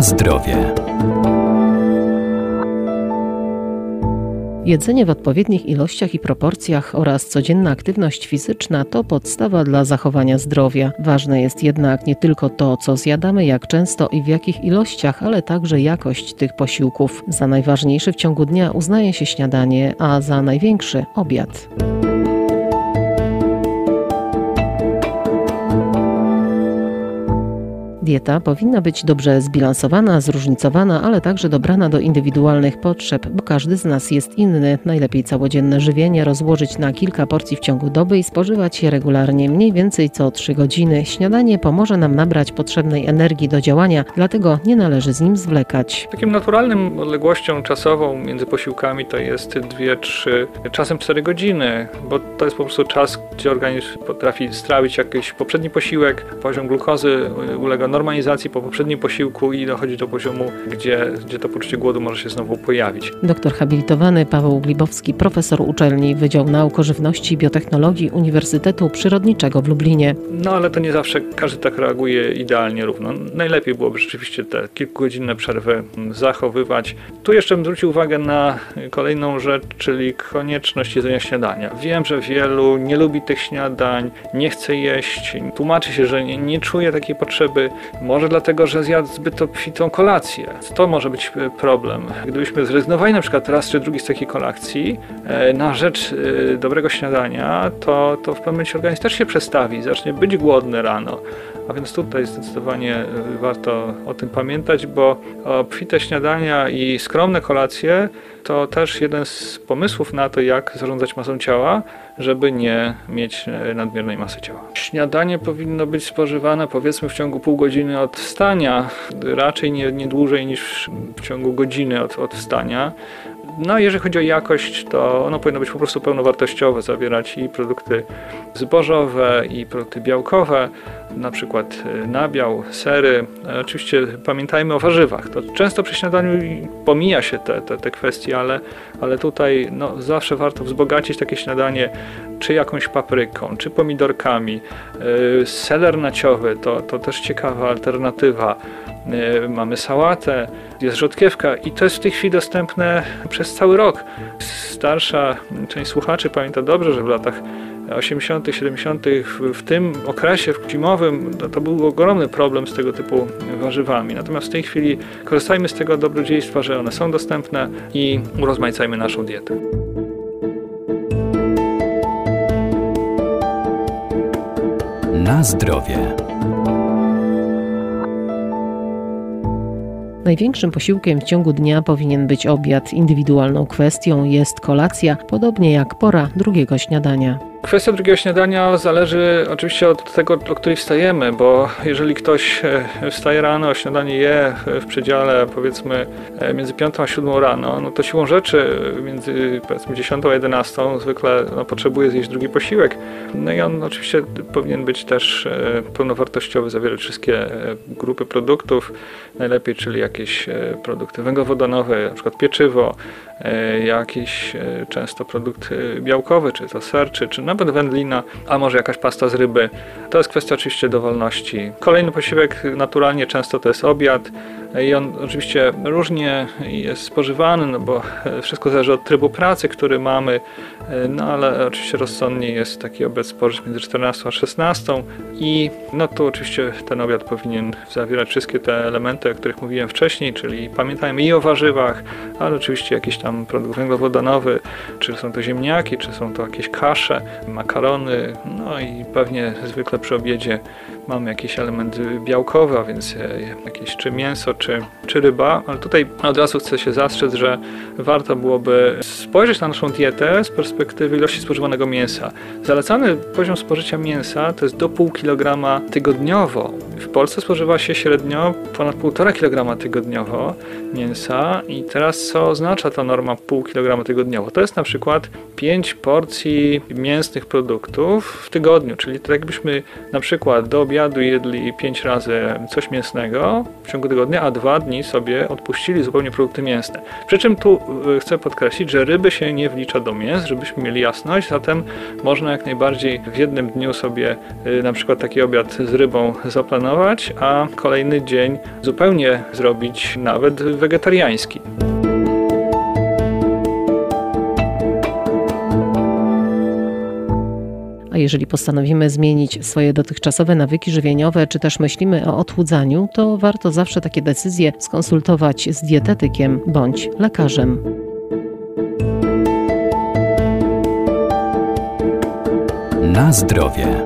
Zdrowie. Jedzenie w odpowiednich ilościach i proporcjach oraz codzienna aktywność fizyczna to podstawa dla zachowania zdrowia. Ważne jest jednak nie tylko to, co zjadamy, jak często i w jakich ilościach, ale także jakość tych posiłków. Za najważniejszy w ciągu dnia uznaje się śniadanie, a za największy obiad. Dieta powinna być dobrze zbilansowana, zróżnicowana, ale także dobrana do indywidualnych potrzeb, bo każdy z nas jest inny. Najlepiej całodzienne żywienie rozłożyć na kilka porcji w ciągu doby i spożywać je regularnie, mniej więcej co 3 godziny. Śniadanie pomoże nam nabrać potrzebnej energii do działania, dlatego nie należy z nim zwlekać. Takim naturalnym odległością czasową między posiłkami to jest 2-3, czasem 4 godziny, bo to jest po prostu czas, gdzie organizm potrafi strawić jakiś poprzedni posiłek, poziom glukozy ulega normalizacji po poprzednim posiłku i dochodzi do poziomu, gdzie, gdzie to poczucie głodu może się znowu pojawić. Doktor habilitowany Paweł Glibowski, profesor uczelni Wydział Nauk o Żywności i Biotechnologii Uniwersytetu Przyrodniczego w Lublinie. No ale to nie zawsze każdy tak reaguje idealnie równo. Najlepiej byłoby rzeczywiście te kilkugodzinne przerwy zachowywać. Tu jeszcze bym zwrócił uwagę na kolejną rzecz, czyli konieczność jedzenia śniadania. Wiem, że wielu nie lubi tych śniadań, nie chce jeść, tłumaczy się, że nie, nie czuje takiej potrzeby. Może dlatego, że zjadł zbyt obfitą kolację. To może być e, problem. Gdybyśmy zrezygnowali na przykład raz czy drugi z takiej kolacji e, na rzecz e, dobrego śniadania, to, to w pewnym momencie organizm też się przestawi, zacznie być głodny rano. A więc tutaj zdecydowanie warto o tym pamiętać, bo obfite śniadania i skromne kolacje to też jeden z pomysłów na to, jak zarządzać masą ciała, żeby nie mieć nadmiernej masy ciała. Śniadanie powinno być spożywane powiedzmy w ciągu pół godziny od wstania, raczej nie, nie dłużej niż w ciągu godziny od, od wstania. No, jeżeli chodzi o jakość, to ono powinno być po prostu pełnowartościowe, zawierać i produkty zbożowe, i produkty białkowe, na przykład nabiał, sery. Oczywiście pamiętajmy o warzywach. To często przy śniadaniu pomija się te, te, te kwestie, ale, ale tutaj no, zawsze warto wzbogacić takie śniadanie czy jakąś papryką, czy pomidorkami. Seler naciowy to, to też ciekawa alternatywa. Mamy sałatę, jest rzodkiewka i to jest w tej chwili dostępne przez cały rok. Starsza część słuchaczy pamięta dobrze, że w latach 80., 70., w tym okresie zimowym to, to był ogromny problem z tego typu warzywami. Natomiast w tej chwili korzystajmy z tego dobrodziejstwa, że one są dostępne i urozmaicajmy naszą dietę. Na zdrowie. Największym posiłkiem w ciągu dnia powinien być obiad. Indywidualną kwestią jest kolacja, podobnie jak pora drugiego śniadania. Kwestia drugiego śniadania zależy oczywiście od tego, o której wstajemy, bo jeżeli ktoś wstaje rano, śniadanie je w przedziale powiedzmy między 5 a 7 rano, no to siłą rzeczy między powiedzmy 10 a 11 zwykle no, potrzebuje zjeść drugi posiłek. No i on oczywiście powinien być też pełnowartościowy, zawierać wszystkie grupy produktów, najlepiej, czyli jakieś produkty węglowodanowe, na przykład pieczywo, jakiś często produkt białkowy, czy to ser, czy, czy nawet wędlina, a może jakaś pasta z ryby. To jest kwestia oczywiście dowolności. Kolejny posiłek naturalnie często to jest obiad i on oczywiście różnie jest spożywany, no bo wszystko zależy od trybu pracy, który mamy, no ale oczywiście rozsądniej jest taki obiad spożyć między 14 a 16 i no tu oczywiście ten obiad powinien zawierać wszystkie te elementy, o których mówiłem wcześniej, czyli pamiętajmy i o warzywach, ale oczywiście jakiś tam produkt węglowodanowy, czy są to ziemniaki, czy są to jakieś kasze, makarony, no i pewnie zwykle przy obiedzie mamy jakieś elementy białkowe, a więc jakieś czy mięso, czy, czy ryba, ale tutaj od razu chcę się zastrzec, że warto byłoby spojrzeć na naszą dietę z perspektywy ilości spożywanego mięsa. Zalecany poziom spożycia mięsa to jest do pół kilograma tygodniowo. W Polsce spożywa się średnio ponad 1,5 kg tygodniowo mięsa i teraz co oznacza ta norma pół kilograma tygodniowo? To jest na przykład 5 porcji mięsnych produktów w tygodniu, czyli tak jakbyśmy na przykład do obiadu jedli 5 razy coś mięsnego w ciągu tygodnia, a dwa dni sobie odpuścili zupełnie produkty mięsne. Przy czym tu chcę podkreślić, że ryby się nie wlicza do mięs, żebyśmy mieli jasność, zatem można jak najbardziej w jednym dniu sobie na przykład taki obiad z rybą zaplanować trenować, a kolejny dzień zupełnie zrobić nawet wegetariański. A jeżeli postanowimy zmienić swoje dotychczasowe nawyki żywieniowe, czy też myślimy o odchudzaniu, to warto zawsze takie decyzje skonsultować z dietetykiem bądź lekarzem. Na zdrowie.